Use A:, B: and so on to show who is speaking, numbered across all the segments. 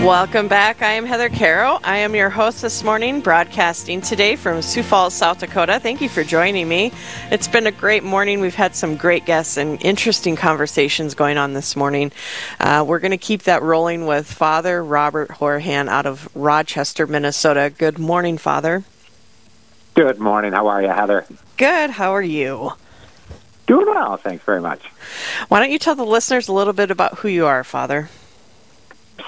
A: Welcome back. I am Heather Caro. I am your host this morning, broadcasting today from Sioux Falls, South Dakota. Thank you for joining me. It's been a great morning. We've had some great guests and interesting conversations going on this morning. Uh, we're going to keep that rolling with Father Robert Horihan out of Rochester, Minnesota. Good morning, Father.
B: Good morning. How are you, Heather?
A: Good. How are you?
B: Doing well. Thanks very much.
A: Why don't you tell the listeners a little bit about who you are, Father?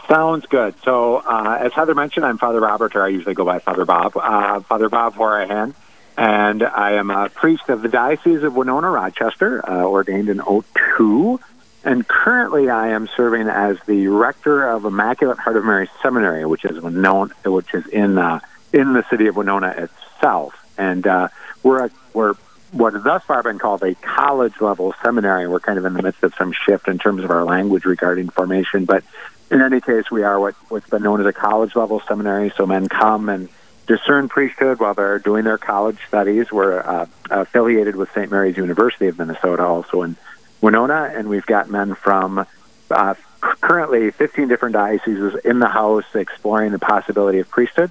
B: Sounds good. So, uh, as Heather mentioned, I'm Father Robert, or I usually go by Father Bob. Uh, Father Bob Horihan, and I am a priest of the Diocese of Winona, Rochester, uh, ordained in 02. And currently, I am serving as the rector of Immaculate Heart of Mary Seminary, which is Winona, which is in uh, in the city of Winona itself. And uh, we're a, we're what has thus far been called a college level seminary. We're kind of in the midst of some shift in terms of our language regarding formation, but in any case, we are what, what's been known as a college level seminary. So men come and discern priesthood while they're doing their college studies. We're uh, affiliated with St. Mary's University of Minnesota, also in Winona, and we've got men from uh, currently 15 different dioceses in the house exploring the possibility of priesthood.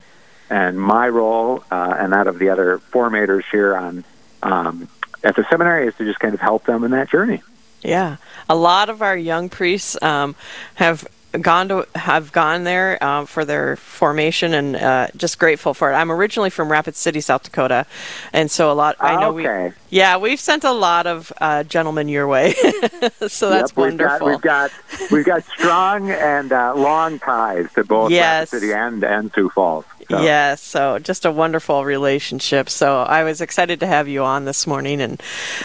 B: And my role uh, and that of the other formators here on um, at the seminary is to just kind of help them in that journey.
A: Yeah, a lot of our young priests um, have gone to have gone there uh, for their formation and uh, just grateful for it. I'm originally from Rapid City, South Dakota, and so a lot. I know
B: okay.
A: we. Yeah, we've sent a lot of uh, gentlemen your way, so that's
B: yep,
A: wonderful.
B: We've got we've got, we've got strong and uh, long ties to both
A: yes.
B: Rapid City and and Sioux Falls.
A: So. Yes, so just a wonderful relationship. So I was excited to have you on this morning and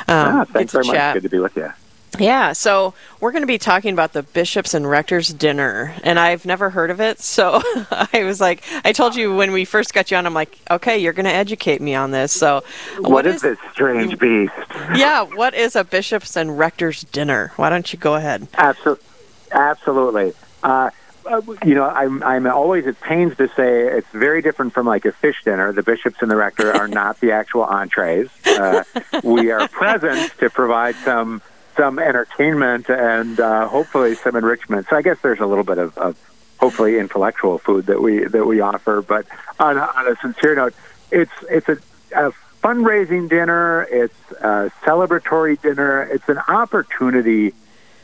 A: um,
B: ah, thanks
A: very
B: chat. much. Good to be with you.
A: Yeah, so we're going to be talking about the bishops and rectors dinner, and I've never heard of it. So I was like, I told you when we first got you on, I'm like, okay, you're going to educate me on this. So
B: what, what is, is this strange beast?
A: Yeah, what is a bishops and rectors dinner? Why don't you go ahead?
B: Absolutely, absolutely. Uh, you know, I'm I'm always at pains to say it's very different from like a fish dinner. The bishops and the rector are not the actual entrees. Uh, we are present to provide some some entertainment and uh, hopefully some enrichment. So I guess there's a little bit of, of hopefully intellectual food that we that we offer. But on, on a sincere note, it's it's a, a fundraising dinner. It's a celebratory dinner. It's an opportunity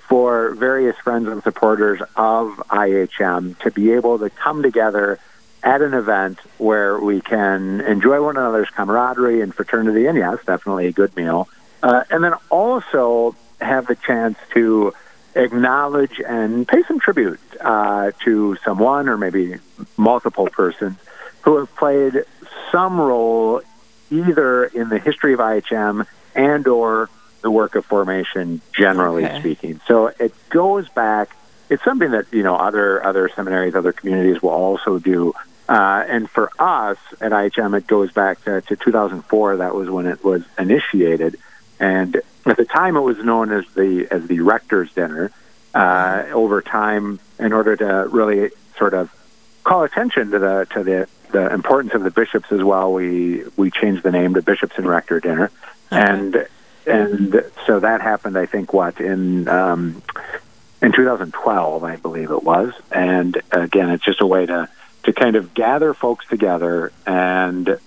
B: for various friends and supporters of IHM to be able to come together at an event where we can enjoy one another's camaraderie and fraternity, and yes, definitely a good meal. Uh, and then also have the chance to acknowledge and pay some tribute uh, to someone or maybe multiple persons who have played some role either in the history of IHM and or the work of formation generally okay. speaking. So it goes back it's something that you know other other seminaries, other communities will also do. Uh, and for us at IHM, it goes back to, to 2004. That was when it was initiated. And at the time, it was known as the as the rector's dinner. Uh, over time, in order to really sort of call attention to the to the the importance of the bishops as well, we we changed the name to Bishops and Rector Dinner, okay. and and so that happened. I think what in um, in 2012, I believe it was. And again, it's just a way to to kind of gather folks together and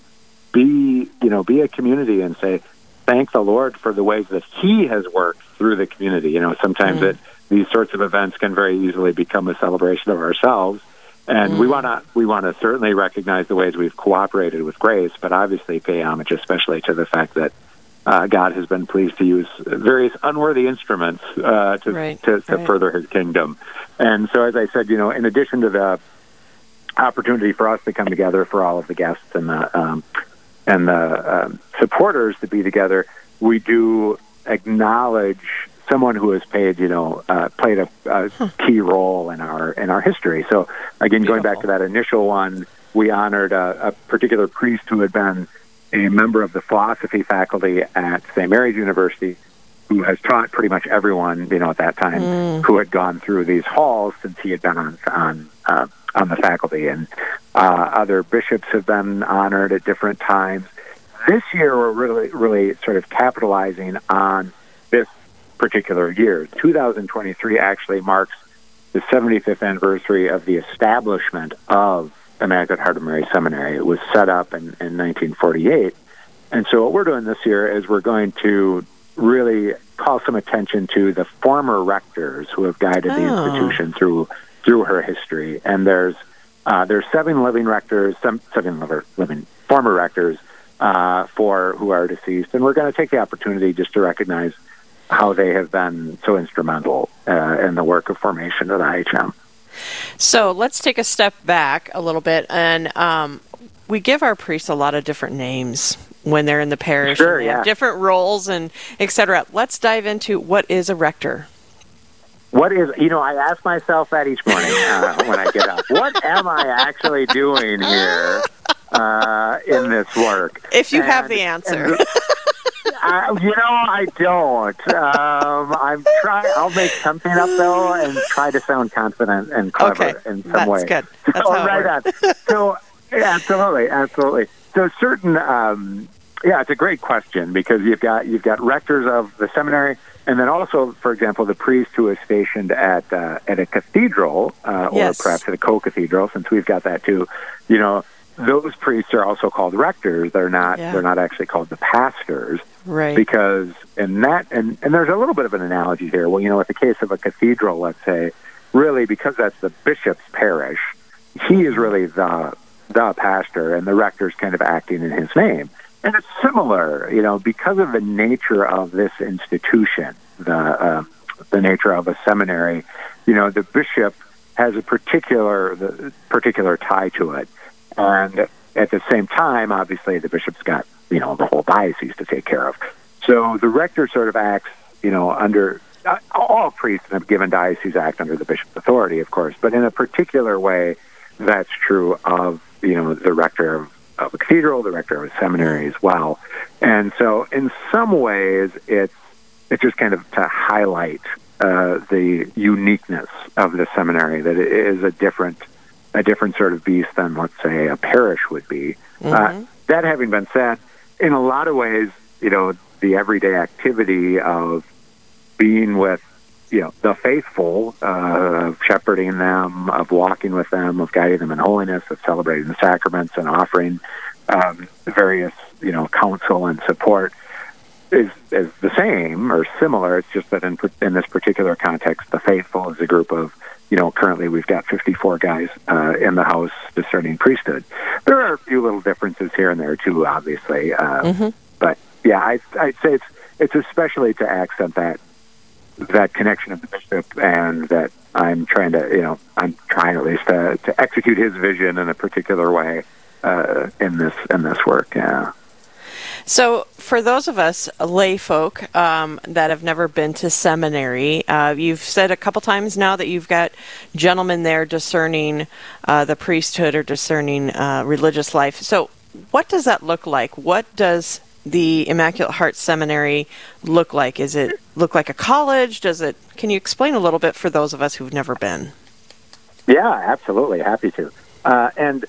B: be you know be a community and say thank the Lord for the ways that He has worked through the community. You know, sometimes mm. it, these sorts of events can very easily become a celebration of ourselves, and mm. we want to we want to certainly recognize the ways we've cooperated with grace, but obviously pay homage, especially to the fact that. Uh, God has been pleased to use various unworthy instruments uh, to,
A: right,
B: to, to
A: right.
B: further His kingdom, and so as I said, you know, in addition to the opportunity for us to come together for all of the guests and the um, and the um, supporters to be together, we do acknowledge someone who has played, you know, uh, played a, a huh. key role in our in our history. So again, Beautiful. going back to that initial one, we honored a, a particular priest who had been a member of the philosophy faculty at St. Mary's University, who has taught pretty much everyone, you know, at that time,
A: mm.
B: who had gone through these halls since he had been on on uh, on the faculty, and Uh, other bishops have been honored at different times. This year, we're really, really sort of capitalizing on this particular year. 2023 actually marks the 75th anniversary of the establishment of Immaculate Heart of Mary Seminary. It was set up in, in 1948. And so what we're doing this year is we're going to really call some attention to the former rectors who have guided oh. the institution through through her history. And there's uh, there's seven living rectors, some seven living former rectors uh, for who are deceased, and we're going to take the opportunity just to recognize how they have been so instrumental uh, in the work of formation of the IHM.
A: So let's take a step back a little bit, and um, we give our priests a lot of different names when they're in the parish.
B: Sure,
A: yeah. different roles and etc. Let's dive into what is a rector.
B: What is you know? I ask myself that each morning uh, when I get up. What am I actually doing here uh, in this work?
A: If you and, have the answer.
B: Uh, you know, I don't. Um, I'm trying. I'll make something up though, and try to sound confident and clever
A: okay.
B: in some
A: That's
B: way.
A: Good. That's
B: so,
A: how
B: right on. So, absolutely, absolutely. So, certain. Um, yeah, it's a great question because you've got you've got rectors of the seminary, and then also, for example, the priest who is stationed at uh, at a cathedral uh,
A: yes.
B: or perhaps at a co-cathedral, since we've got that too. You know, those priests are also called rectors. They're not.
A: Yeah.
B: They're not actually called the pastors.
A: Right.
B: Because in that, and, and there's a little bit of an analogy here. Well, you know, with the case of a cathedral, let's say, really because that's the bishop's parish, he is really the the pastor, and the rector's kind of acting in his name. And it's similar, you know, because of the nature of this institution, the uh, the nature of a seminary. You know, the bishop has a particular the particular tie to it, and at the same time, obviously, the bishop's got you know the whole diocese to take care of. So the rector sort of acts, you know, under uh, all priests a given diocese act under the bishop's authority, of course, but in a particular way, that's true of you know the rector of, of a cathedral, the rector of a seminary as well. And so, in some ways, it's it's just kind of to highlight uh, the uniqueness of the seminary that it is a different a different sort of beast than let's say a parish would be. Uh, mm-hmm. Uh, that having been said, in a lot of ways, you know, the everyday activity of being with, you know, the faithful, uh, of shepherding them, of walking with them, of guiding them in holiness, of celebrating the sacraments and offering um, various, you know, counsel and support is is the same or similar. It's just that in in this particular context, the faithful is a group of you know, currently we've got 54 guys uh, in the House discerning priesthood. There are a few little differences here and there too, obviously, uh, mm-hmm. but yeah, I, I'd say it's it's especially to accent that that connection of the bishop and that I'm trying to, you know, I'm trying at least to, to execute his vision in a particular way uh, in this in this work. Yeah.
A: So, for those of us lay folk um, that have never been to seminary, uh, you've said a couple times now that you've got gentlemen there discerning uh, the priesthood or discerning uh, religious life. So, what does that look like? What does the Immaculate Heart Seminary look like? Is it look like a college? Does it? Can you explain a little bit for those of us who've never been?
B: Yeah, absolutely, happy to. Uh, and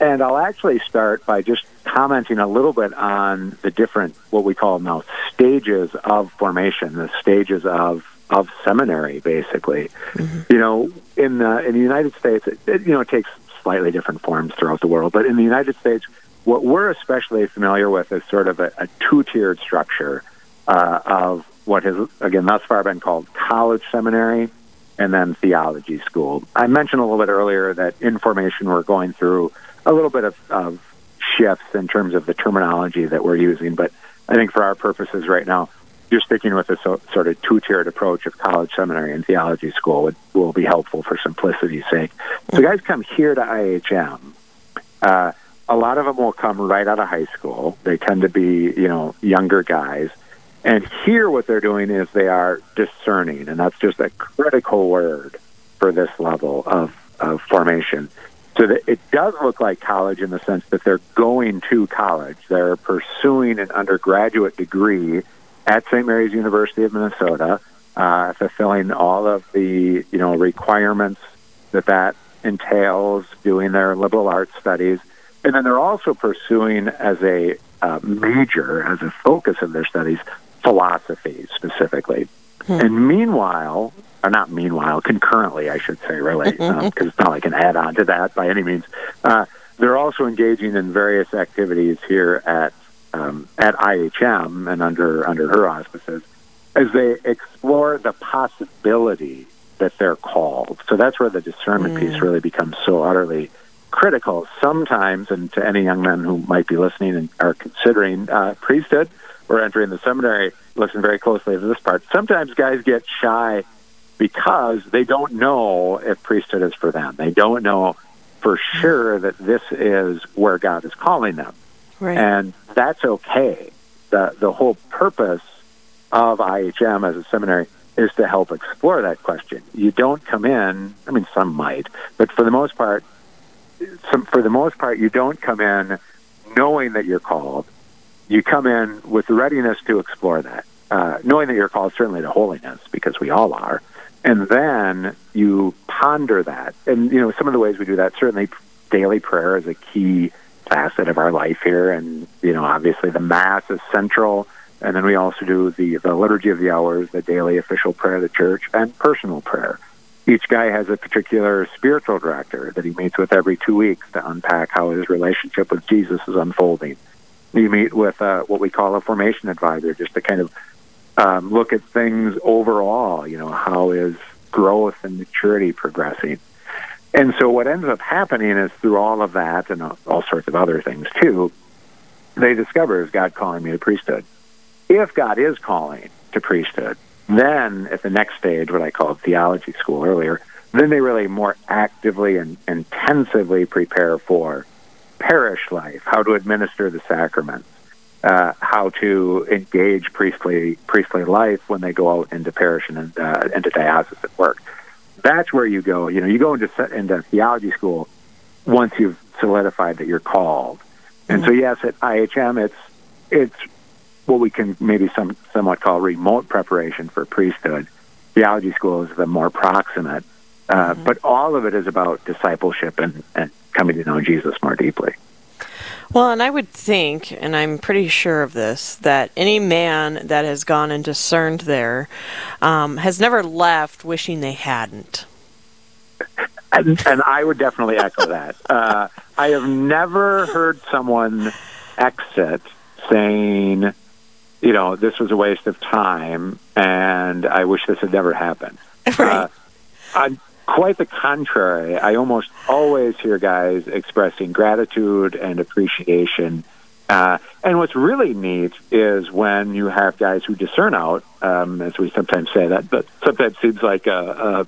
B: and I'll actually start by just commenting a little bit on the different, what we call now, stages of formation, the stages of of seminary, basically. Mm-hmm. You know, in the in the United States, it, it, you know it takes slightly different forms throughout the world, but in the United States, what we're especially familiar with is sort of a, a two-tiered structure uh, of what has again thus far been called college seminary and then theology school. I mentioned a little bit earlier that in formation we're going through a little bit of, of shifts in terms of the terminology that we're using. But I think for our purposes right now, you're sticking with a so, sort of two-tiered approach of college, seminary, and theology school would, will be helpful for simplicity's sake. So guys come here to IHM. Uh, a lot of them will come right out of high school. They tend to be, you know, younger guys. And here what they're doing is they are discerning, and that's just a critical word for this level of, of formation. So that it does look like college in the sense that they're going to college. They're pursuing an undergraduate degree at St. Mary's University of Minnesota, uh, fulfilling all of the you know requirements that that entails doing their liberal arts studies. And then they're also pursuing as a uh, major, as a focus of their studies, philosophy specifically. Hmm. And meanwhile, or not meanwhile, concurrently, I should say, really, because um, it's not like an add on to that by any means. Uh, they're also engaging in various activities here at um, at IHM and under under her auspices as they explore the possibility that they're called. So that's where the discernment mm. piece really becomes so utterly critical. Sometimes, and to any young men who might be listening and are considering uh, priesthood or entering the seminary, listen very closely to this part. Sometimes guys get shy because they don't know if priesthood is for them. They don't know for sure that this is where God is calling them.
A: Right.
B: And that's okay. The the whole purpose of IHM as a seminary is to help explore that question. You don't come in, I mean some might, but for the most part some, for the most part you don't come in knowing that you're called. You come in with the readiness to explore that. Uh, knowing that you're called certainly to holiness because we all are and then you ponder that. And you know, some of the ways we do that certainly daily prayer is a key facet of our life here, and you know, obviously the Mass is central. And then we also do the the liturgy of the hours, the daily official prayer of the church, and personal prayer. Each guy has a particular spiritual director that he meets with every two weeks to unpack how his relationship with Jesus is unfolding. You meet with uh, what we call a formation advisor, just to kind of um, look at things overall. You know, how is growth and maturity progressing? And so what ends up happening is through all of that and all sorts of other things too, they discover is God calling me to priesthood? If God is calling to priesthood, then at the next stage, what I called theology school earlier, then they really more actively and intensively prepare for parish life, how to administer the sacraments, uh, how to engage priestly priestly life when they go out into parish and uh, into diocesan work. That's where you go. You know, you go into into theology school once you've solidified that you're called. And mm-hmm. so, yes, at IHM, it's it's what we can maybe some somewhat call remote preparation for priesthood. Theology school is the more proximate, uh, mm-hmm. but all of it is about discipleship and, and coming to know Jesus more deeply.
A: Well, and I would think, and I'm pretty sure of this, that any man that has gone and discerned there um, has never left wishing they hadn't.
B: And, and I would definitely echo that. Uh, I have never heard someone exit saying, you know, this was a waste of time and I wish this had never happened.
A: Right.
B: Uh, quite the contrary. I almost always hear guys expressing gratitude and appreciation. Uh, and what's really neat is when you have guys who discern out, um, as we sometimes say that, but sometimes seems like a,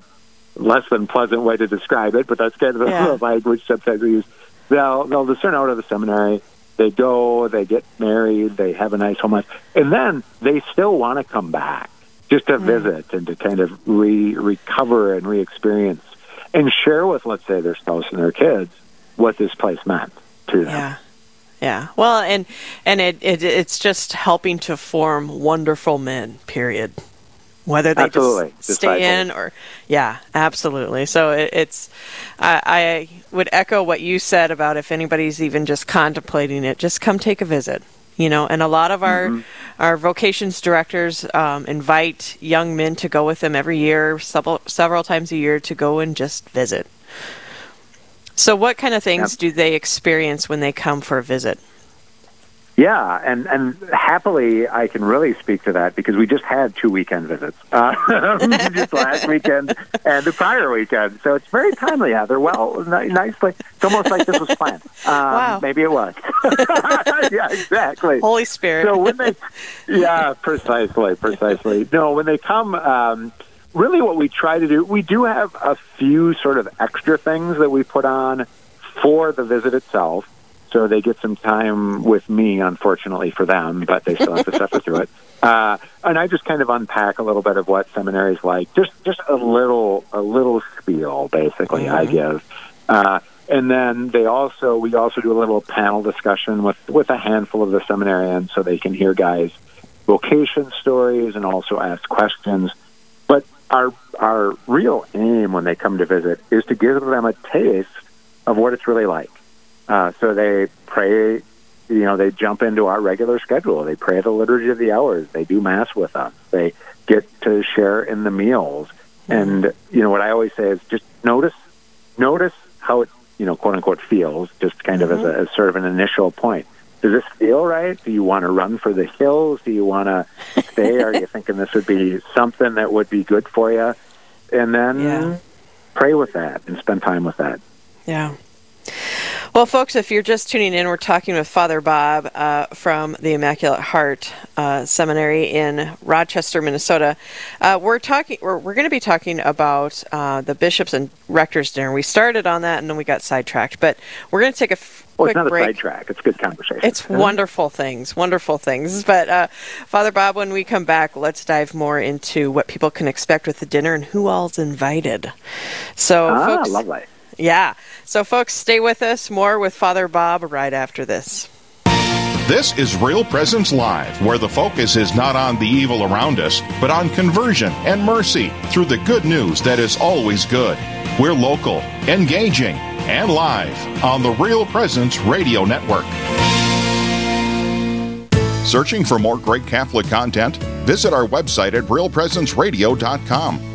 B: a less than pleasant way to describe it, but that's kind of the yeah. language sometimes we use. They'll, they'll discern out of the seminary. They go, they get married, they have a nice home life, and then they still want to come back just to mm. visit and to kind of re recover and re experience and share with, let's say, their spouse and their kids what this place meant to them.
A: Yeah. Yeah. Well, and and it, it it's just helping to form wonderful men. Period. Whether they
B: absolutely.
A: just stay in or, yeah, absolutely. So it, it's, I, I would echo what you said about if anybody's even just contemplating it, just come take a visit you know and a lot of our mm-hmm. our vocations directors um, invite young men to go with them every year several several times a year to go and just visit so what kind of things yep. do they experience when they come for a visit
B: yeah, and and happily, I can really speak to that because we just had two weekend visits, uh, just last weekend and the prior weekend. So it's very timely. Yeah, they're well, nicely. It's almost like this was planned. Um,
A: wow.
B: Maybe it was. yeah, exactly.
A: Holy Spirit.
B: So when they, yeah, precisely, precisely. No, when they come. Um, really, what we try to do, we do have a few sort of extra things that we put on for the visit itself so they get some time with me, unfortunately for them, but they still have to suffer through it. Uh, and I just kind of unpack a little bit of what seminaries like, just just a little a little spiel, basically. Mm-hmm. I give. Uh, and then they also we also do a little panel discussion with with a handful of the seminarians so they can hear guys vocation stories and also ask questions but our our real aim when they come to visit is to give them a taste of what it's really like. Uh, so they pray, you know, they jump into our regular schedule. They pray the liturgy of the hours. They do mass with us. They get to share in the meals. And you know what I always say is just notice, notice how it, you know, quote unquote feels. Just kind of as, a, as sort of an initial point. Does this feel right? Do you want to run for the hills? Do you want to stay? Are you thinking this would be something that would be good for you? And then
A: Yeah.
B: pray with that and spend time with that.
A: Yeah. Well, folks, if you're just tuning in, we're talking with Father Bob uh, from the Immaculate Heart uh, Seminary in Rochester, Minnesota. Uh, we're talking. We're, we're going to be talking about uh, the bishops and rectors dinner. We started on that, and then we got sidetracked. But we're going to take a f-
B: Well,
A: quick
B: it's not
A: break.
B: a sidetrack. It's good conversation.
A: It's wonderful things, wonderful things. But uh, Father Bob, when we come back, let's dive more into what people can expect with the dinner and who all's invited. So,
B: ah,
A: folks,
B: lovely.
A: Yeah. So, folks, stay with us. More with Father Bob right after this.
C: This is Real Presence Live, where the focus is not on the evil around us, but on conversion and mercy through the good news that is always good. We're local, engaging, and live on the Real Presence Radio Network. Searching for more great Catholic content? Visit our website at realpresenceradio.com.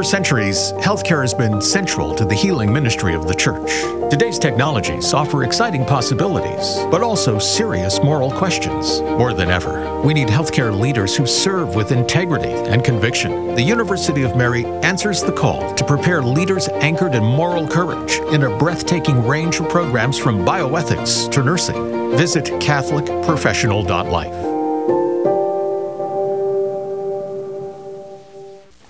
D: For centuries, healthcare has been central to the healing ministry of the Church. Today's technologies offer exciting possibilities, but also serious moral questions. More than ever, we need healthcare leaders who serve with integrity and conviction. The University of Mary answers the call to prepare leaders anchored in moral courage in a breathtaking range of programs from bioethics to nursing. Visit CatholicProfessional.life.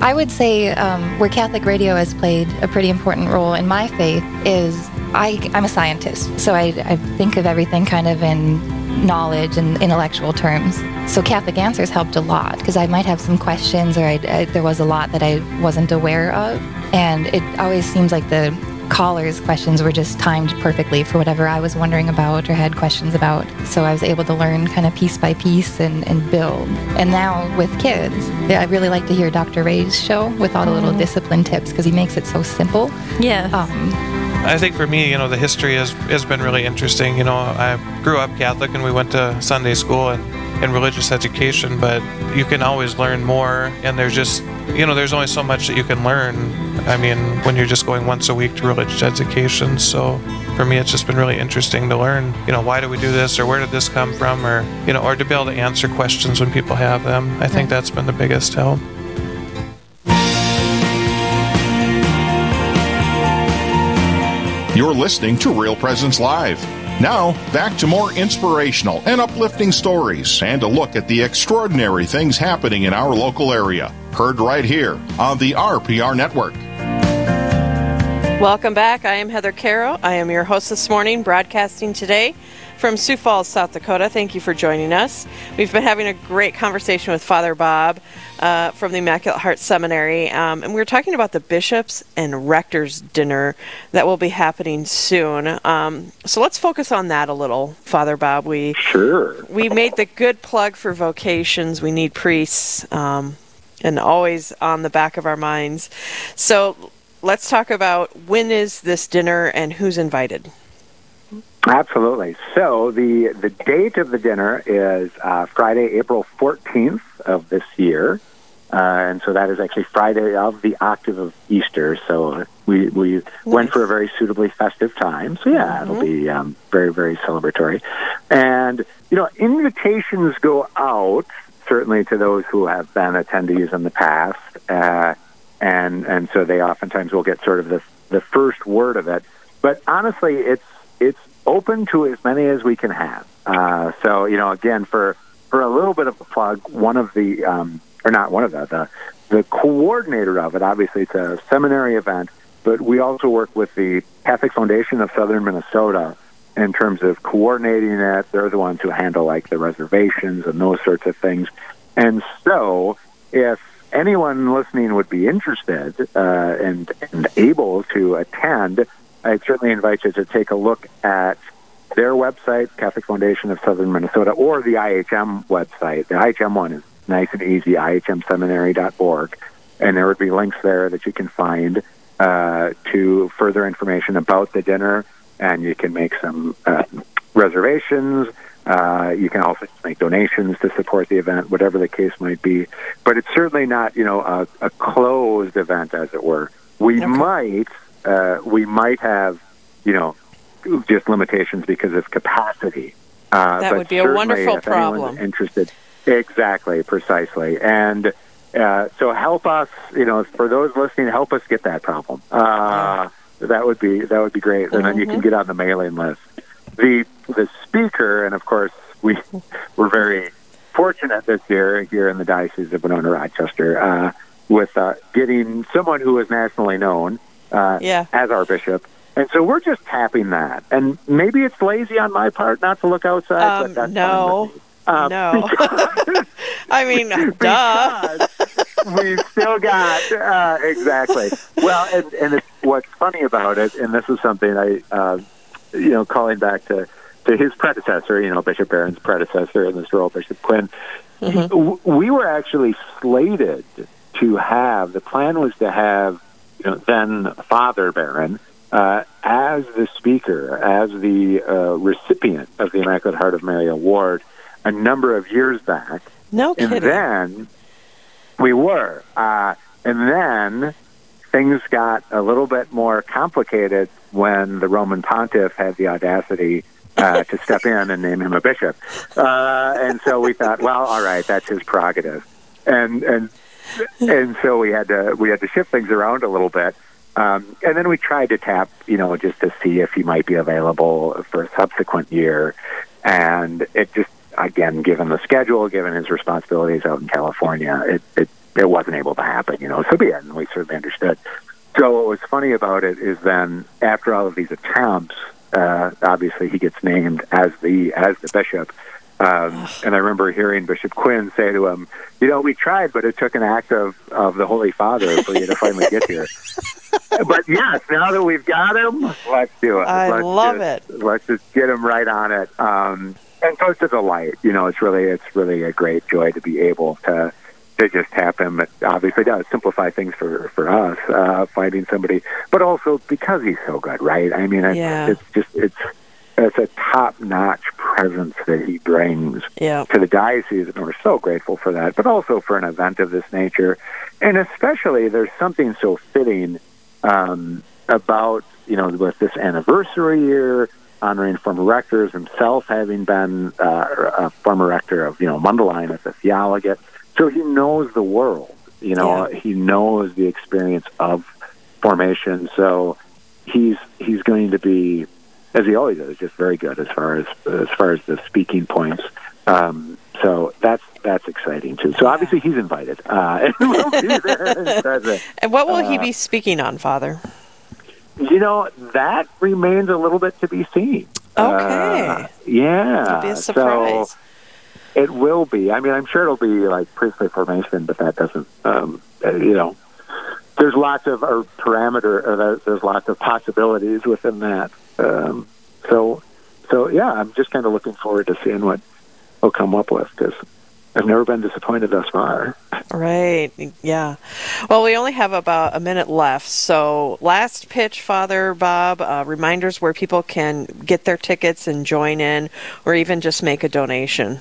E: I would say um, where Catholic radio has played a pretty important role in my faith is I, I'm a scientist, so I, I think of everything kind of in knowledge and intellectual terms. So Catholic Answers helped a lot because I might have some questions or I, I, there was a lot that I wasn't aware of. And it always seems like the callers' questions were just timed perfectly for whatever I was wondering about or had questions about. So I was able to learn kind of piece by piece and, and build. And now with kids, I really like to hear Dr. Ray's show with all the little discipline tips because he makes it so simple.
F: Yeah.
E: Um,
G: I think for me, you know, the history has, has been really interesting. You know, I grew up Catholic and we went to Sunday school and, and religious education, but you can always learn more. And there's just, you know, there's only so much that you can learn. I mean, when you're just going once a week to religious education. So for me, it's just been really interesting to learn, you know, why do we do this or where did this come from or, you know, or to be able to answer questions when people have them. I think that's been the biggest help.
C: You're listening to Real Presence Live. Now, back to more inspirational and uplifting stories and a look at the extraordinary things happening in our local area. Heard right here on the RPR Network.
A: Welcome back. I am Heather Caro. I am your host this morning, broadcasting today from Sioux Falls, South Dakota. Thank you for joining us. We've been having a great conversation with Father Bob uh, from the Immaculate Heart Seminary, um, and we were talking about the bishops and rectors dinner that will be happening soon. Um, so let's focus on that a little, Father Bob. We
B: Sure.
A: we made the good plug for vocations. We need priests, um, and always on the back of our minds. So let's talk about when is this dinner and who's invited.
B: Absolutely. So the the date of the dinner is uh, Friday, April fourteenth of this year, uh, and so that is actually Friday of the octave of Easter. So we we went for a very suitably festive time. So yeah, it'll be um, very very celebratory, and you know invitations go out certainly to those who have been attendees in the past, uh, and and so they oftentimes will get sort of the the first word of it. But honestly, it's it's open to as many as we can have. Uh, so you know, again, for for a little bit of a plug, one of the um, or not one of the the the coordinator of it. Obviously, it's a seminary event. but we also work with the Catholic Foundation of Southern Minnesota in terms of coordinating it. They're the ones who handle like the reservations and those sorts of things. And so, if anyone listening would be interested uh, and, and able to attend, I'd certainly invite you to take a look at their website, Catholic Foundation of Southern Minnesota, or the IHM website. The IHM one is nice and easy, ihmseminary.org. And there would be links there that you can find uh, to further information about the dinner, and you can make some uh, reservations. Uh, you can also make donations to support the event, whatever the case might be. But it's certainly not, you know, a, a closed event, as it were. We okay. might, uh, we might have, you know, just limitations because of capacity.
A: Uh, that would be a wonderful problem.
B: Interested, exactly, precisely, and uh, so help us. You know, for those listening, help us get that problem. Uh. That would be that would be great, and mm-hmm. then you can mm-hmm. get on the mailing list. The the speaker, and of course, we were very fortunate this year here in the Diocese of Winona Rochester uh, with uh, getting someone who is nationally known uh,
A: yeah.
B: as our bishop and so we're just tapping that. And maybe it's lazy on my part not to look outside,
A: um,
B: but that's
A: no.
B: Um,
A: no. I mean, duh.
B: we've still got uh, exactly. Well, and and it's, what's funny about it, and this is something I, uh, you know, calling back to to his predecessor, you know, Bishop Barron's predecessor in this role, Bishop Quinn. Mm-hmm. We were actually slated to have the plan was to have, then Father Barron uh, as the speaker, as the uh, recipient of the Immaculate Heart of Mary Award a number of years back.
A: No
B: kidding. And then we were. Uh, and then things got a little bit more complicated when the Roman pontiff had the audacity uh, to step in and name him a bishop. Uh, and so we thought, well, all right, that's his prerogative. And, and, and so we had to, we had to shift things around a little bit. Um, and then we tried to tap, you know, just to see if he might be available for a subsequent year. And it just, again, given the schedule, given his responsibilities out in California, it, it, it wasn't able to happen, you know. So be and we certainly understood. So what was funny about it is then after all of these attempts, uh, obviously he gets named as the as the bishop. Um, and I remember hearing Bishop Quinn say to him, "You know, we tried, but it took an act of, of the Holy Father for you to finally get here." but yes, now that we've got him, let's do it.
A: I
B: let's
A: love
B: just,
A: it.
B: Let's just get him right on it. Um, and so it's a delight. You know, it's really it's really a great joy to be able to to just tap him. It obviously does simplify things for for us uh, finding somebody, but also because he's so good, right? I mean, it's,
A: yeah.
B: it's just it's it's a top notch presence that he brings
A: yeah.
B: to the diocese, and we're so grateful for that. But also for an event of this nature, and especially there's something so fitting um, about you know with this anniversary year honoring former rectors himself having been uh, a former rector of you know Mundelein as a theologate so he knows the world you know
A: yeah.
B: he knows the experience of formation so he's he's going to be as he always is just very good as far as as far as the speaking points um, so that's that's exciting too. So obviously he's invited, uh, and we'll be there.
A: and what will uh, he be speaking on, Father?
B: You know that remains a little bit to be seen.
A: Okay.
B: Uh, yeah.
A: It'll be a surprise.
B: So it will be. I mean, I'm sure it'll be like priestly formation, but that doesn't. Um, uh, you know, there's lots of or parameter. Or there's lots of possibilities within that. Um, so, so yeah, I'm just kind of looking forward to seeing what will come up with because I've never been disappointed thus far.
A: Right. Yeah. Well, we only have about a minute left. So, last pitch, Father Bob, uh, reminders where people can get their tickets and join in or even just make a donation.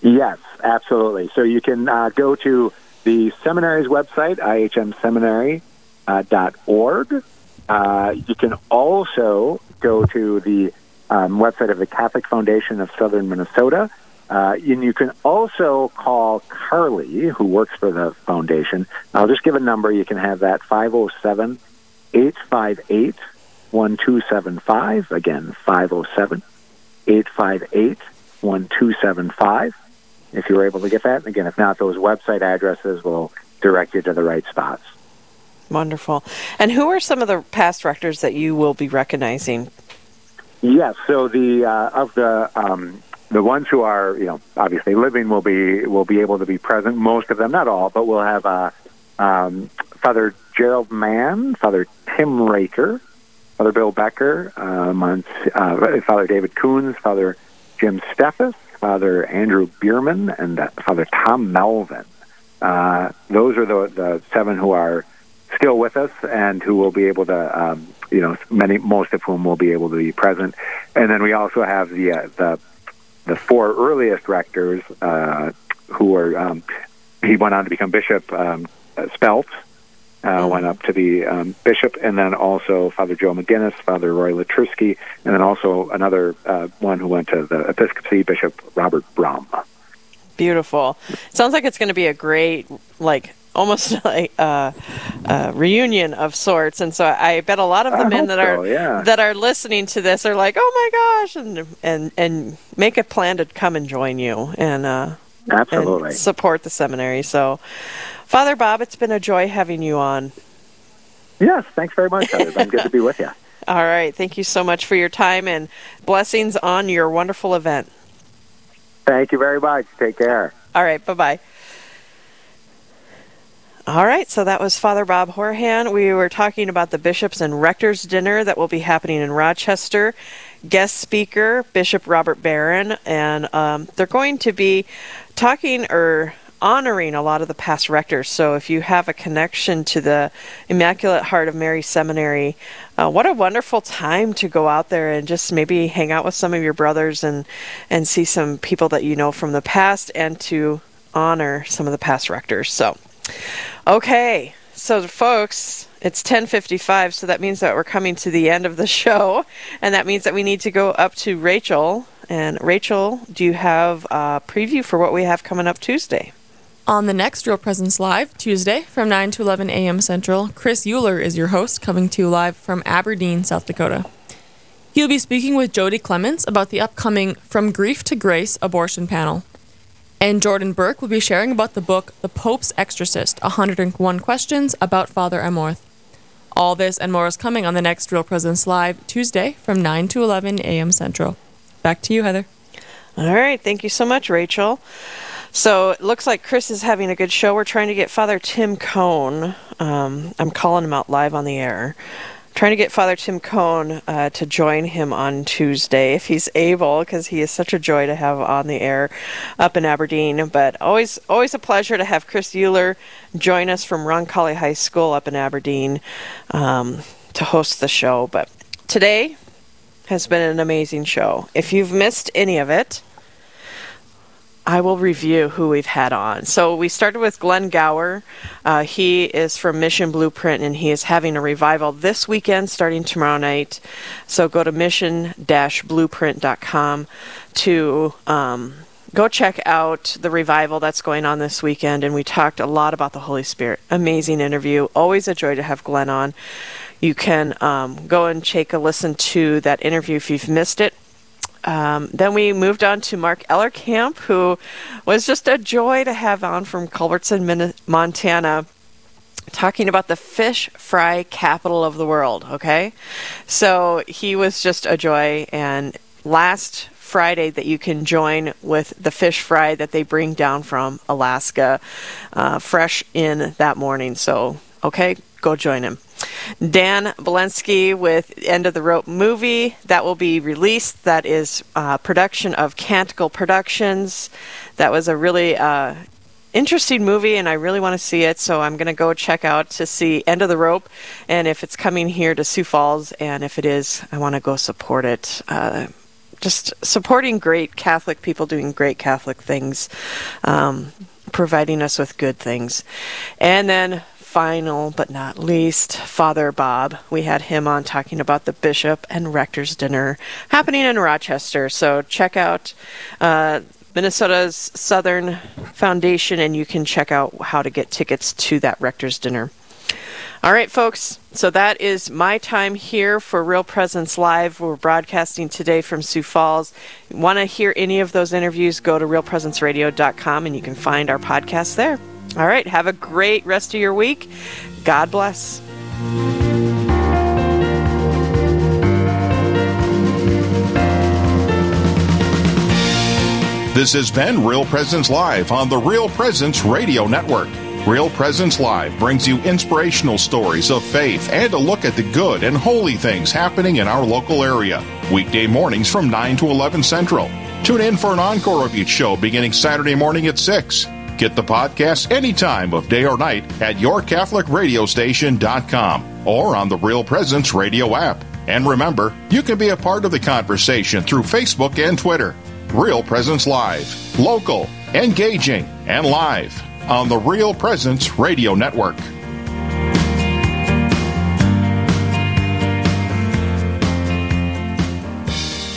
B: Yes, absolutely. So, you can uh, go to the seminary's website, ihmseminary.org. Uh, you can also go to the um, website of the Catholic Foundation of Southern Minnesota uh, and you can also call Carly, who works for the foundation. I'll just give a number. You can have that 507 858 1275. Again, 507 858 1275. If you're able to get that. And again, if not, those website addresses will direct you to the right spots.
A: Wonderful. And who are some of the past rectors that you will be recognizing?
B: Yes. So the uh, of the um, the ones who are you know obviously living will be will be able to be present. Most of them, not all, but we'll have uh, um, Father Gerald Mann, Father Tim Raker, Father Bill Becker, uh, Mons, uh, Father David Coons, Father Jim Steffes, Father Andrew Bierman, and uh, Father Tom Melvin. Uh, those are the, the seven who are still with us and who will be able to, um, you know, many, most of whom will be able to be present. And then we also have the uh, the the four earliest rectors uh, who are. Um, he went on to become Bishop um, Speltz, uh, went up to be um, bishop, and then also Father Joe McGinnis, Father Roy Latruski, and then also another uh, one who went to the episcopacy, Bishop Robert Brom.
A: Beautiful. Sounds like it's going to be a great, like almost like a, a, reunion of sorts. And so I bet a lot of the
B: I
A: men that
B: so,
A: are
B: yeah.
A: that are listening to this are like, "Oh my gosh!" and and and make a plan to come and join you and uh,
B: Absolutely
A: and support the seminary. So, Father Bob, it's been a joy having you on.
B: Yes, thanks very much. It's been good to be with you.
A: All right, thank you so much for your time and blessings on your wonderful event.
B: Thank you very much. Take care.
A: All right, bye bye. All right, so that was Father Bob Horihan. We were talking about the bishops and rectors dinner that will be happening in Rochester. Guest speaker Bishop Robert Barron, and um, they're going to be talking or honoring a lot of the past rectors. So if you have a connection to the Immaculate Heart of Mary Seminary, uh, what a wonderful time to go out there and just maybe hang out with some of your brothers and and see some people that you know from the past and to honor some of the past rectors. So, okay. So folks, it's 10:55, so that means that we're coming to the end of the show, and that means that we need to go up to Rachel. And Rachel, do you have a preview for what we have coming up Tuesday?
F: On the next Real Presence Live, Tuesday from 9 to 11 a.m. Central, Chris Euler is your host, coming to you live from Aberdeen, South Dakota. He'll be speaking with Jody Clements about the upcoming From Grief to Grace abortion panel. And Jordan Burke will be sharing about the book The Pope's Exorcist 101 Questions about Father Amorth. All this and more is coming on the next Real Presence Live, Tuesday from 9 to 11 a.m. Central. Back to you, Heather.
A: All right, thank you so much, Rachel. So it looks like Chris is having a good show. We're trying to get Father Tim Cohn. Um, I'm calling him out live on the air. Trying to get Father Tim Cohn uh, to join him on Tuesday if he's able, because he is such a joy to have on the air up in Aberdeen. But always, always a pleasure to have Chris Euler join us from Roncalli High School up in Aberdeen um, to host the show. But today has been an amazing show. If you've missed any of it, I will review who we've had on. So we started with Glenn Gower. Uh, he is from Mission Blueprint and he is having a revival this weekend starting tomorrow night. So go to mission blueprint.com to um, go check out the revival that's going on this weekend. And we talked a lot about the Holy Spirit. Amazing interview. Always a joy to have Glenn on. You can um, go and take a listen to that interview if you've missed it. Um, then we moved on to Mark Ellerkamp, who was just a joy to have on from Culbertson, Montana, talking about the fish fry capital of the world. Okay, so he was just a joy. And last Friday, that you can join with the fish fry that they bring down from Alaska, uh, fresh in that morning. So okay, go join him. Dan Bolensky with End of the Rope movie that will be released. That is uh, production of Canticle Productions. That was a really uh, interesting movie, and I really want to see it. So I'm going to go check out to see End of the Rope, and if it's coming here to Sioux Falls, and if it is, I want to go support it. Uh, just supporting great Catholic people doing great Catholic things. Um, providing us with good things. And then final but not least, Father Bob. We had him on talking about the bishop and rector's dinner happening in Rochester. So check out uh, Minnesota's Southern Foundation and you can check out how to get tickets to that rector's dinner. All right, folks. So that is my time here for Real Presence Live. We're broadcasting today from Sioux Falls. Want to hear any of those interviews? Go to realpresenceradio.com and you can find our podcast there. All right. Have a great rest of your week. God bless.
C: This has been Real Presence Live on the Real Presence Radio Network. Real Presence Live brings you inspirational stories of faith and a look at the good and holy things happening in our local area. Weekday mornings from 9 to 11 Central. Tune in for an encore of each show beginning Saturday morning at 6. Get the podcast any time of day or night at yourcatholicradiostation.com or on the Real Presence Radio app. And remember, you can be a part of the conversation through Facebook and Twitter. Real Presence Live, local, engaging, and live on the Real Presence Radio Network.